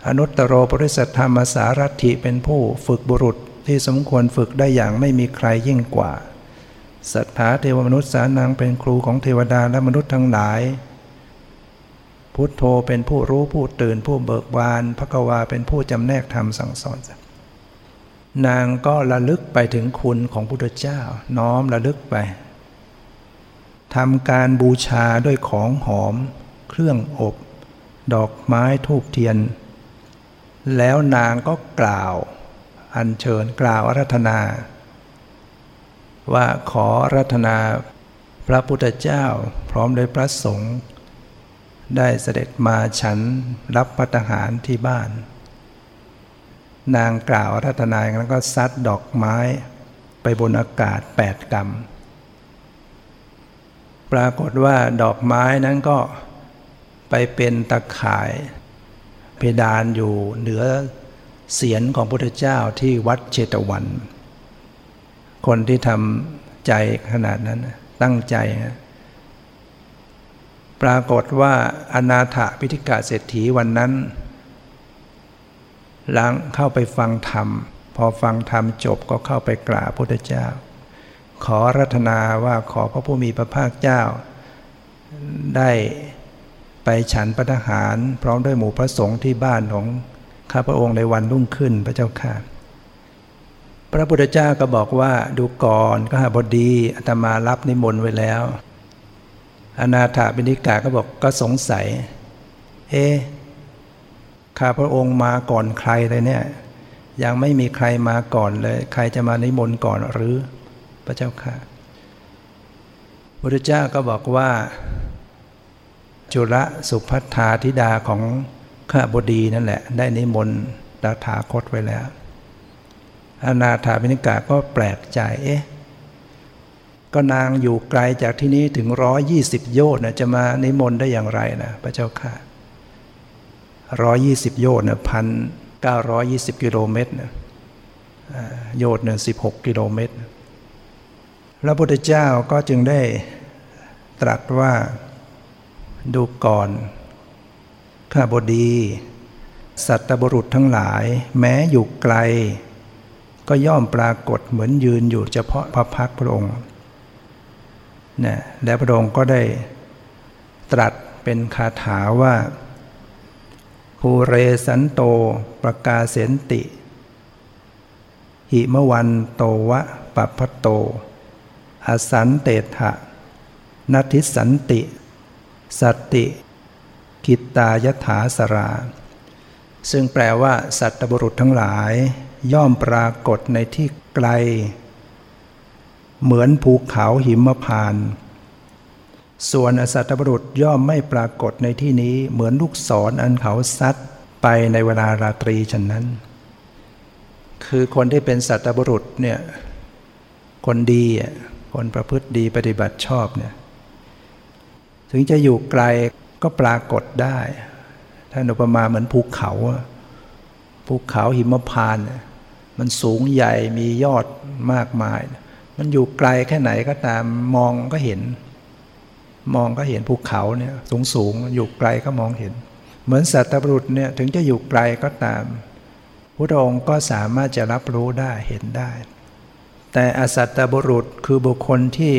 อนุตตรโรปริสัทธรรมสารัติเป็นผู้ฝึกบุรุษที่สมควรฝึกได้อย่างไม่มีใครยิ่งกว่าสัทธาเทวมนุษย์สานังเป็นครูของเทวดาและมนุษย์ทั้งหลาย พุทโธเป็นผู้รู้ผู้ตื่นผู้เบิกบานพระกวาเป็นผู้จำแนกธรรมสั่งสอน นางก็ระลึกไปถึงคุณของพุทธเจ้า น้อมระลึกไป ทำการบูชาด้วยของหอม เครื่องอบ ดอกไม้ทูบเทียน แล้วนางก็กล่าว อัญเชิญกล่าวอารัธนา ว่าขอรัตนาพระพุทธเจ้าพร้อมด้วยพระสงฆ์ได้เสด็จมาฉันรับพัตหารที่บ้าน นางกล่าวรัตนาแล้วก็ซัดดอกไม้ไปบนอากาศแปดกรรม ปรากฏว่าดอกไม้นั้นก็ไปเป็นตะข่าย เพดานอยู่เหนือเสียนของพระพุทธเจ้าที่วัดเชตวัน คนที่ทำใจขนาดนั้นตั้งใจ ปรากฏว่าอนาถพิธิกาเศรษฐีวันนั้นล้างเข้าไปฟังธรรม พอฟังธรรมจบก็เข้าไปกราบพระพุทธเจ้า ขอรัตนาว่าขอพระผู้มีพระภาคเจ้า ได้ไปฉันปทหารพร้อมด้วยหมู่พระสงฆ์ที่บ้านของข้าพระองค์ในวันรุ่งขึ้นพระเจ้าค่ะ พระพุทธเจ้าก็บอกว่าดูก่อนก็หาบดีอาตมารับนิมนต์ไว้แล้ว อนาถาบิณิกาก็บอกก็สงสัย เอ๊ข้าพระองค์มาก่อนใครเลยเนี่ย ยังไม่มีใครมาก่อนเลย ใครจะมานิมนต์ก่อนหรือ ระเจ้าค่ะพระเจ้าก็บอกว่า จุลสุพัฒาธิดาของข้าบดีนั่นแหละ ได้นิมนต์ดาถาคตไว้แล้ว อนาถาพินิกาก็แปลกใจเอ๊ะก็นางอยู่ไกลจากที่นี้ถึงร้อยี่สิบโยชน์นะจะมานิมนต์ได้อย่างไรนะพระเจ้าค่ะร้อยี่สิบโยชน์นะพันเก้าร้อยี่สิบกิโลเมตรนะโยชน์หนึ่งสิบหกกิโลเมตร พระพุทธเจ้าก็จึงได้ตรัสว่าดูก่อน ข้าบดี สัตบุรุษทั้งหลาย แม้อยู่ไกล ก็ย่อมปรากฏเหมือนยืนอยู่เฉพาะพระพักพระองค์นะและพระองค์ก็ได้ตรัสเป็นคาถาว่าภูเรสันโตประกาเสนติ หิมวันโตวะปัพพโต อสันเตถะนัทิสันติสัตติ กิตายถาสรา ซึ่งแปลว่า สัตบุรุษทั้งหลาย ย่อมปรากฏในที่ไกล เหมือนภูเขาหิมพาน ส่วนอสัตบุรุษย่อมไม่ปรากฏในที่นี้เหมือนลูกศรออันเขาซัดไปในเวลาราตรีฉะนั้น คือคนที่เป็นสัตบุรุษเนี่ยคนดีอะ คนประพฤติดีปฏิบัติชอบเนี่ยถึงจะอยู่ไกลก็ปรากฏได้ ท่านอุปมาเหมือนภูเขาภูเขาหิมพานมันสูงใหญ่มียอดมากมาย มันอยู่ไกลแค่ไหนก็ตามมองก็เห็น มองก็เห็นภูเขาเนี่ยสูงสูงอยู่ไกลก็มองเห็น เหมือนสัตว์ปรุษเนี่ยถึงจะอยู่ไกลก็ตามพระองค์ก็สามารถจะรับรู้ได้เห็นได้ แต่อสัตตบุรุษคือบุคคลที่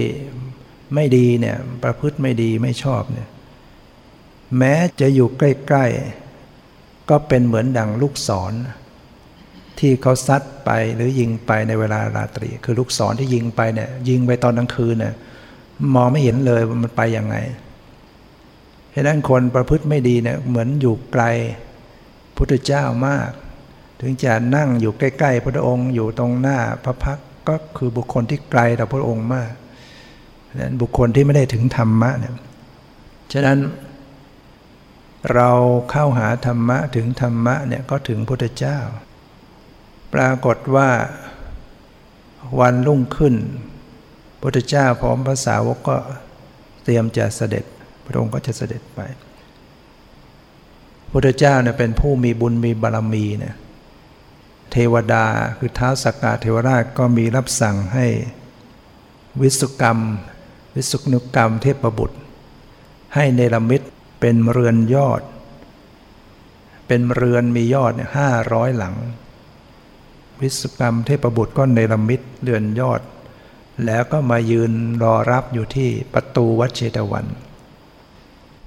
ไม่ดีเนี่ยประพฤติไม่ดีไม่ชอบเนี่ยแม้จะอยู่ใกล้ๆ ก็เป็นเหมือนดังลูกศร ที่เขาซัดไปหรือยิงไปในเวลาราตรี คือลูกศรที่ยิงไปเนี่ยยิงไปตอนกลางคืนเนี่ยมองไม่เห็นเลยว่ามันไปยังไงเพราะนั้นคนประพฤติไม่ดีเนี่ยเหมือนอยู่ไกลพุทธเจ้ามาก ถึงจะนั่งอยู่ใกล้ ๆ พระองค์อยู่ตรงหน้าพระพัก ก็คือบุคคลที่ไกลต่อพระองค์มากนั้นบุคคลที่ไม่ได้ถึงธรรมะเนี่ยฉะนั้นเราเข้าหาธรรมะถึงธรรมะเนี่ยก็ถึงพุทธเจ้า ปรากฏว่าวันรุ่งขึ้นพุทธเจ้าพร้อมภาษาวกก็เตรียมจะเสด็จ พระองค์ก็จะเสด็จไปพุทธเจ้าเนี่ยเป็นผู้มีบุญมีบารมีเนี่ย เทวดาคือท้าวสักกาเทวราชก็มีรับสั่งให้วิสุกรรม วิสุนุกรรมเทพบุตร ให้เนรมิตเป็นเรือนยอด เป็นเรือนมียอดห้าร้อยหลัง วิสุกรรมเทพบุตรก็เนรมิตเรือนยอด แล้วก็มายืนรอรับอยู่ที่ประตูวัดเชตวัน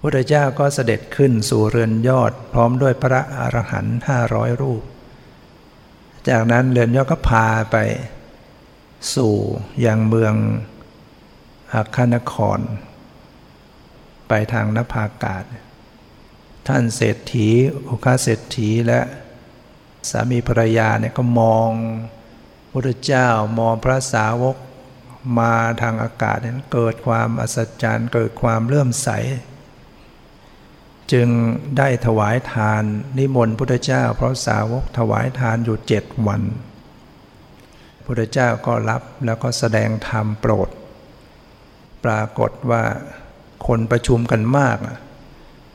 พุทธเจ้าก็เสด็จขึ้นสู่เรือนยอดพร้อมด้วยพระอรหันต์ห้าร้อยรูป จากนั้นเรือนยอดก็พาไปสู่ยังเมืองอาคานคร ไปทางนภาอากาศ ท่านเศรษฐีอุคาเศรษฐีและสามีภรรยาเนี่ยก็มองพระเจ้ามองพระสาวกมาทางอากาศเนี่ยเกิดความอัศจรรย์ เกิดความเลื่อมใส จึงได้ถวายทานนิมนต์พุทธเจ้า เพราะสาวกถวายทานอยู่เจ็ดวันพุทธเจ้าก็รับแล้วก็แสดงธรรมโปรด ปรากฏว่าคนประชุมกันมาก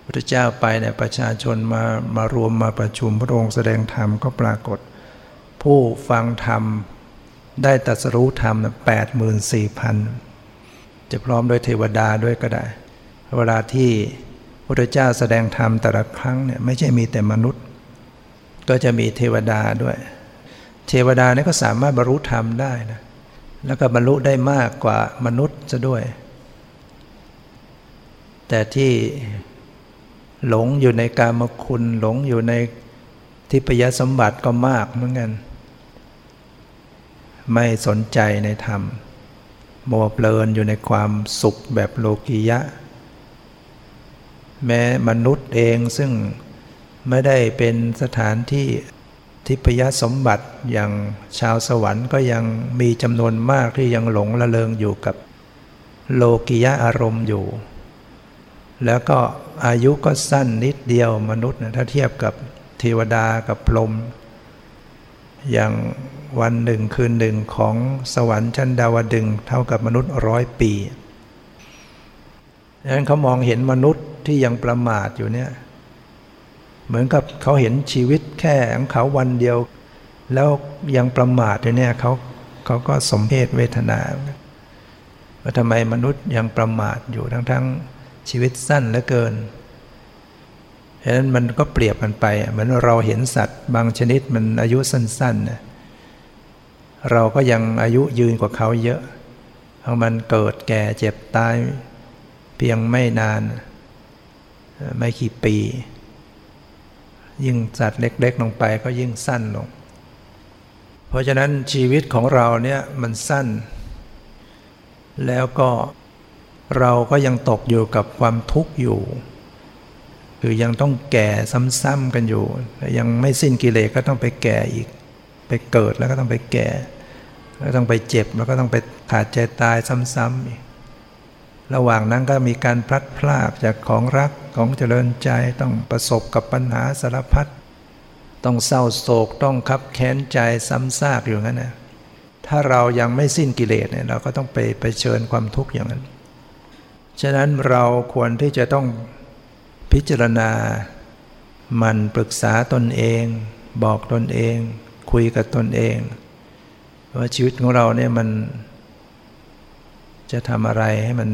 พุทธเจ้าไปเนี่ยประชาชนมามารวมมาประชุมพระองค์แสดงธรรมก็ปรากฏ ผู้ฟังธรรมได้ตัสรู้ธรรมแปดหมื่นสี่พันจะพร้อมด้วยเทวดาด้วยก็ได้ เวลาที่ พระเจ้าแสดงธรรมแต่ละครั้งเนี่ยไม่ใช่มีแต่มนุษย์ ก็จะมีเทวดาด้วย เทวดานี่ก็สามารถบรรลุธรรมได้นะแล้วก็บรรลุได้มากกว่ามนุษย์จะด้วย แต่ที่หลงอยู่ในกามคุณหลงอยู่ในทิพยสมบัติก็มากเหมือนกัน ไม่สนใจในธรรม มัวเปลินอยู่ในความสุขแบบโลกียะ แม้มนุษย์เองซึ่งไม่ได้เป็นสถานที่ทิพยสมบัติอย่างชาวสวรรค์ก็ยังมีจำนวนมากที่ยังหลงละเลงอยู่กับโลกิยะอารมณ์อยู่ แล้วก็อายุก็สั้นนิดเดียวมนุษย์นะถ้าเทียบกับเทวดากับพรหมอย่างวันหนึ่งคืนหนึ่งของสวรรค์ชั้นดาวดึงเท่ากับมนุษย์ร้อยปีดังนั้นเขามองเห็นมนุษย์ ที่ยังประมาทอยู่เนี่ยเหมือนกับเขาเห็นชีวิตแค่ของเขาวันเดียว แล้วยังประมาทอยู่เนี่ยเขาเขาก็สมเพศเวทนาว่าทำไมมนุษย์ยังประมาทอยู่ทั้งทั้งชีวิตสั้นเหลือเกินเพราะนั้นมันก็เปรียบกันไปเหมือนเราเห็นสัตว์บางชนิดมันอายุสั้นๆนะเราก็ยังอายุยืนกว่าเขาเยอะเพราะมันเกิดแก่เจ็บตายเพียงไม่นาน ไม่กี่ปี ยิ่งสัตว์เล็ก ๆ ลงไปก็ยิ่งสั้นลง เพราะฉะนั้นชีวิตของเราเนี่ยมันสั้น แล้วก็เราก็ยังตกอยู่กับความทุกข์อยู่ คือยังต้องแก่ซ้ำๆกันอยู่ ยังไม่สิ้นกิเลสก็ต้องไปแก่อีก ไปเกิดแล้วก็ต้องไปแก่แล้วต้องไปเจ็บแล้วก็ต้องไปขาดใจตายซ้ำๆอีกระหว่างนั้นก็มีการพลัดพรากจากของรัก ของเจริญใจต้องประสบกับปัญหาสารพัดต้องเศร้าโศกต้องคับแค้นใจซ้ำซากอยู่งั้นนะถ้าเรายังไม่สิ้นกิเลสเนี่ยเราก็ต้องไปไปเชิญความทุกข์อย่างนั้น ฉะนั้นเราควรที่จะต้องพิจารณา มันปรึกษาตนเอง บอกตนเอง คุยกับตนเอง ว่าชีวิตของเราเนี่ยมันจะทำอะไรให้มัน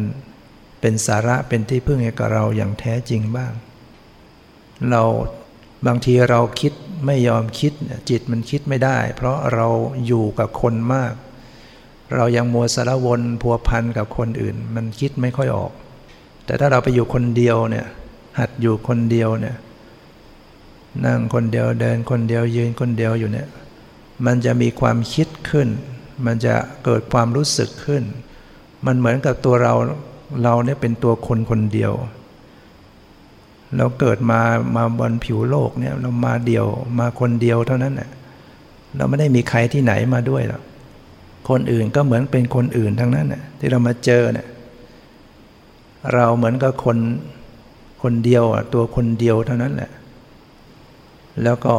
เป็นสาระเป็นที่พึ่งให้กับเราอย่างแท้จริงบ้าง เราบางทีเราคิดไม่ยอมคิดจิตมันคิดไม่ได้ เพราะเราอยู่กับคนมาก เรายังมัวสารวนพัวพันกับคนอื่น มันคิดไม่ค่อยออก แต่ถ้าเราไปอยู่คนเดียวเนี่ยหัดอยู่คนเดียวเนี่ยนั่งคนเดียวเดินคนเดียวยืนคนเดียวอยู่เนี่ยมันจะมีความคิดขึ้น มันจะเกิดความรู้สึกขึ้น มันเหมือนกับตัวเรา เราเนี่ยเป็นตัวคนคนเดียว เราเกิดมามาบนผิวโลกเนี่ยเรามาเดียวมาคนเดียวเท่านั้นแหละเราไม่ได้มีใครที่ไหนมาด้วยหรอกคนอื่นก็เหมือนเป็นคนอื่นทั้งนั้นน่ะที่เรามาเจอเนี่ยเราเหมือนกับคนคนเดียวอะตัวคนเดียวเท่านั้นแหละ แล้วก็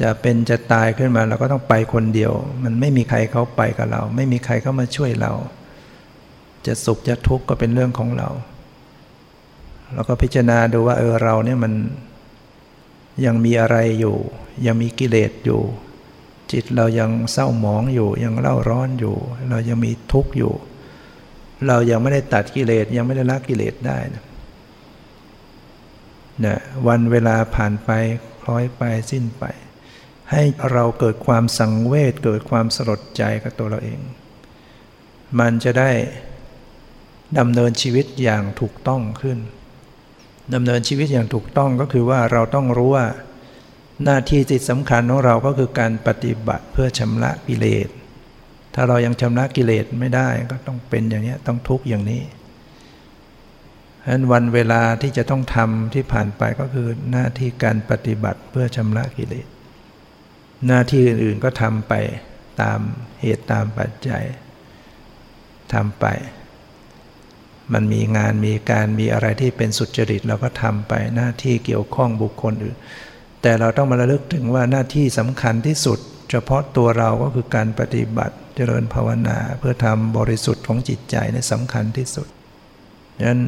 จะเป็นจะตายขึ้นมาเราก็ต้องไปคนเดียว มันไม่มีใครเขาไปกับเรา ไม่มีใครเขามาช่วยเรา จะสุขจะทุกข์ก็เป็นเรื่องของเราเราก็พิจารณาดูว่าเออเราเนี่ยมันยังมีอะไรอยู่ ยังมีกิเลสอยู่ จิตเรายังเศร้าหมองอยู่ ยังเล่าร้อนอยู่ เรายังมีทุกข์อยู่ เรายังไม่ได้ตัดกิเลสยังไม่ได้ละกิเลสได้นะนะวันเวลาผ่านไปคล้อยไปสิ้นไป ให้เราเกิดความสังเวชเกิดความสลดใจกับตัวเราเอง มันจะได้ ดำเนินชีวิตอย่างถูกต้องขึ้นดำเนินชีวิตอย่างถูกต้องก็คือว่าเราต้องรู้ว่า หน้าที่ที่สำคัญของเราก็คือการปฏิบัติเพื่อชำระกิเลส ถ้าเรายังชำระกิเลสไม่ได้ก็ต้องเป็นอย่างนี้ต้องทุกข์อย่างนี้ฉะนั้นวันเวลาที่จะต้องทำที่ผ่านไปก็คือหน้าที่การปฏิบัติเพื่อชำระกิเลส หน้าที่อื่นๆก็ทำไปตามเหตุตามปัจจัยทำไป มันมีงานมีการมีอะไรที่เป็นสุจริตเราก็ทำไปหน้าที่เกี่ยวข้องบุคคลอื่น แต่เราต้องมาระลึกถึงว่าหน้าที่สำคัญที่สุด เฉพาะตัวเราก็คือการปฏิบัติเจริญภาวนา เพื่อทำบริสุทธิ์ของจิตใจในสำคัญที่สุดดังนั้น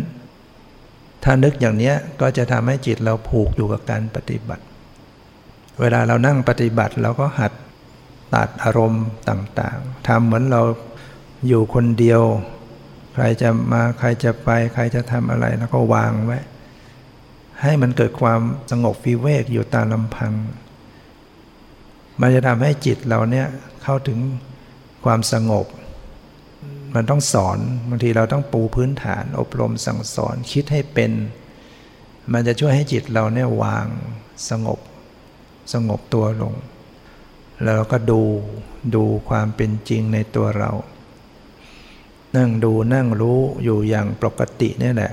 ถ้านึกอย่างนี้ก็จะทำให้จิตเราผูกอยู่กับการปฏิบัติ เวลาเรานั่งปฏิบัติเราก็หัดตัดอารมณ์ต่างๆทำเหมือนเราอยู่คนเดียว รจะมาใครจะไปใครจะทำอะไรแล้วก็วางไว้ ให้มันเกิดความสงบฟิเวกอยู่ตามลำพัง มันจะทำให้จิตเราเนี่ยเข้าถึงความสงบ มันต้องสอนบางทีเราต้องปูพื้นฐาน อบรมสั่งสอนคิดให้เป็น มันจะช่วยให้จิตเราเนี่ยวางสงบ สงบตัวลง แล้วก็ดูดูความเป็นจริงในตัวเรา นั่งดูนั่งรู้อยู่อย่างปกตินี่แหละ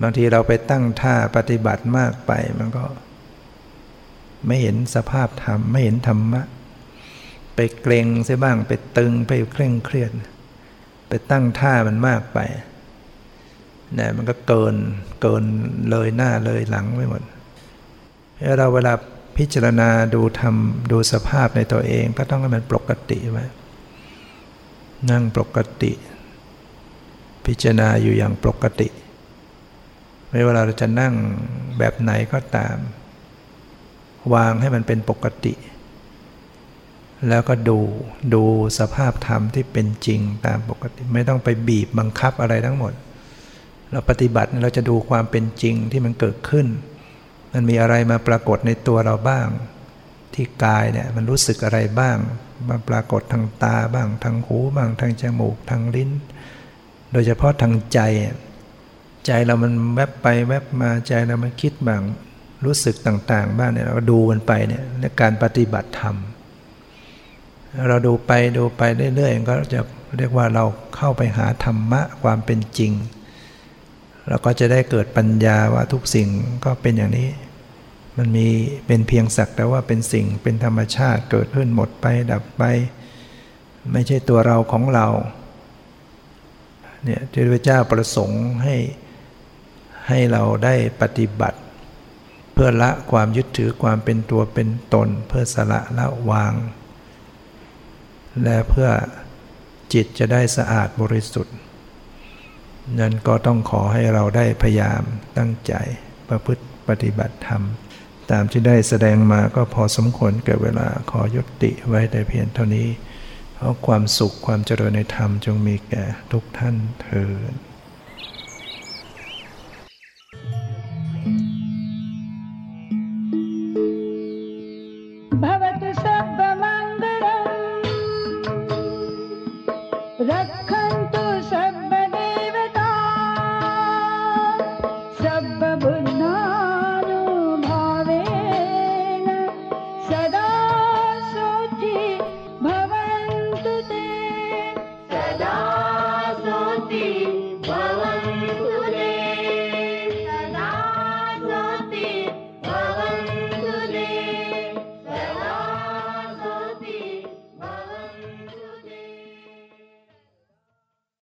บางทีเราไปตั้งท่าปฏิบัติมากไปมันก็ ไม่เห็นสภาพธรรม ไม่เห็นธรรมะ ไปเกรงเสียบ้าง ไปตึงไปเคร่งเครียด ไปตั้งท่ามันมากไปเนี่ยมันก็เกินเกินเลยหน้าเลยหลังไปหมดเราเวลาพิจารณาดูธรรมดูสภาพในตัวเอง ก็ต้องให้มันปกติไว้ นั่งปกติ พิจารณาอยู่อย่างปกติ ไม่ว่าเราจะนั่งแบบไหนก็ตาม วางให้มันเป็นปกติ แล้วก็ดูดูสภาพธรรมที่เป็นจริงตามปกติ ไม่ต้องไปบีบบังคับอะไรทั้งหมด เราปฏิบัติเราจะดูความเป็นจริงที่มันเกิดขึ้น มันมีอะไรมาปรากฏในตัวเราบ้าง ที่กายเนี่ยมันรู้สึกอะไรบ้าง มาปรากฏทางตาบ้างทางหูบ้างทางจมูกทางลิ้น โดยเฉพาะทางใจ ใจเรามันแวบไปแวบมาใจเรามันคิดบ้างรู้สึกต่าง ๆ บ้างเนี่ยเราก็ดูมันไปเนี่ยการปฏิบัติธรรมเราดูไปดูไปเรื่อยๆก็จะเรียกว่าเราเข้าไปหาธรรมะความเป็นจริง เราก็จะได้เกิดปัญญาว่าทุกสิ่งก็เป็นอย่างนี้ มันมีเป็นเพียงสักแต่ว่าเป็นสิ่งเป็นธรรมชาติเกิดขึ้นหมดไปดับไป ไม่ใช่ตัวเราของเราเนี่ยที่พระเจ้าประสงค์ให้ให้เราได้ปฏิบัติ เพื่อละความยึดถือความเป็นตัวเป็นตน เพื่อสละละวาง และเพื่อจิตจะได้สะอาดบริสุทธิ์ นั้นก็ต้องขอให้เราได้พยายามตั้งใจประพฤติปฏิบัติธรรม ตามที่ได้แสดงมาก็พอสมควรเกิดเวลาขอยุติไว้แต่เพียงเท่านี้ เพราะความสุขความเจริญในธรรมจงมีแก่ทุกท่านเถิด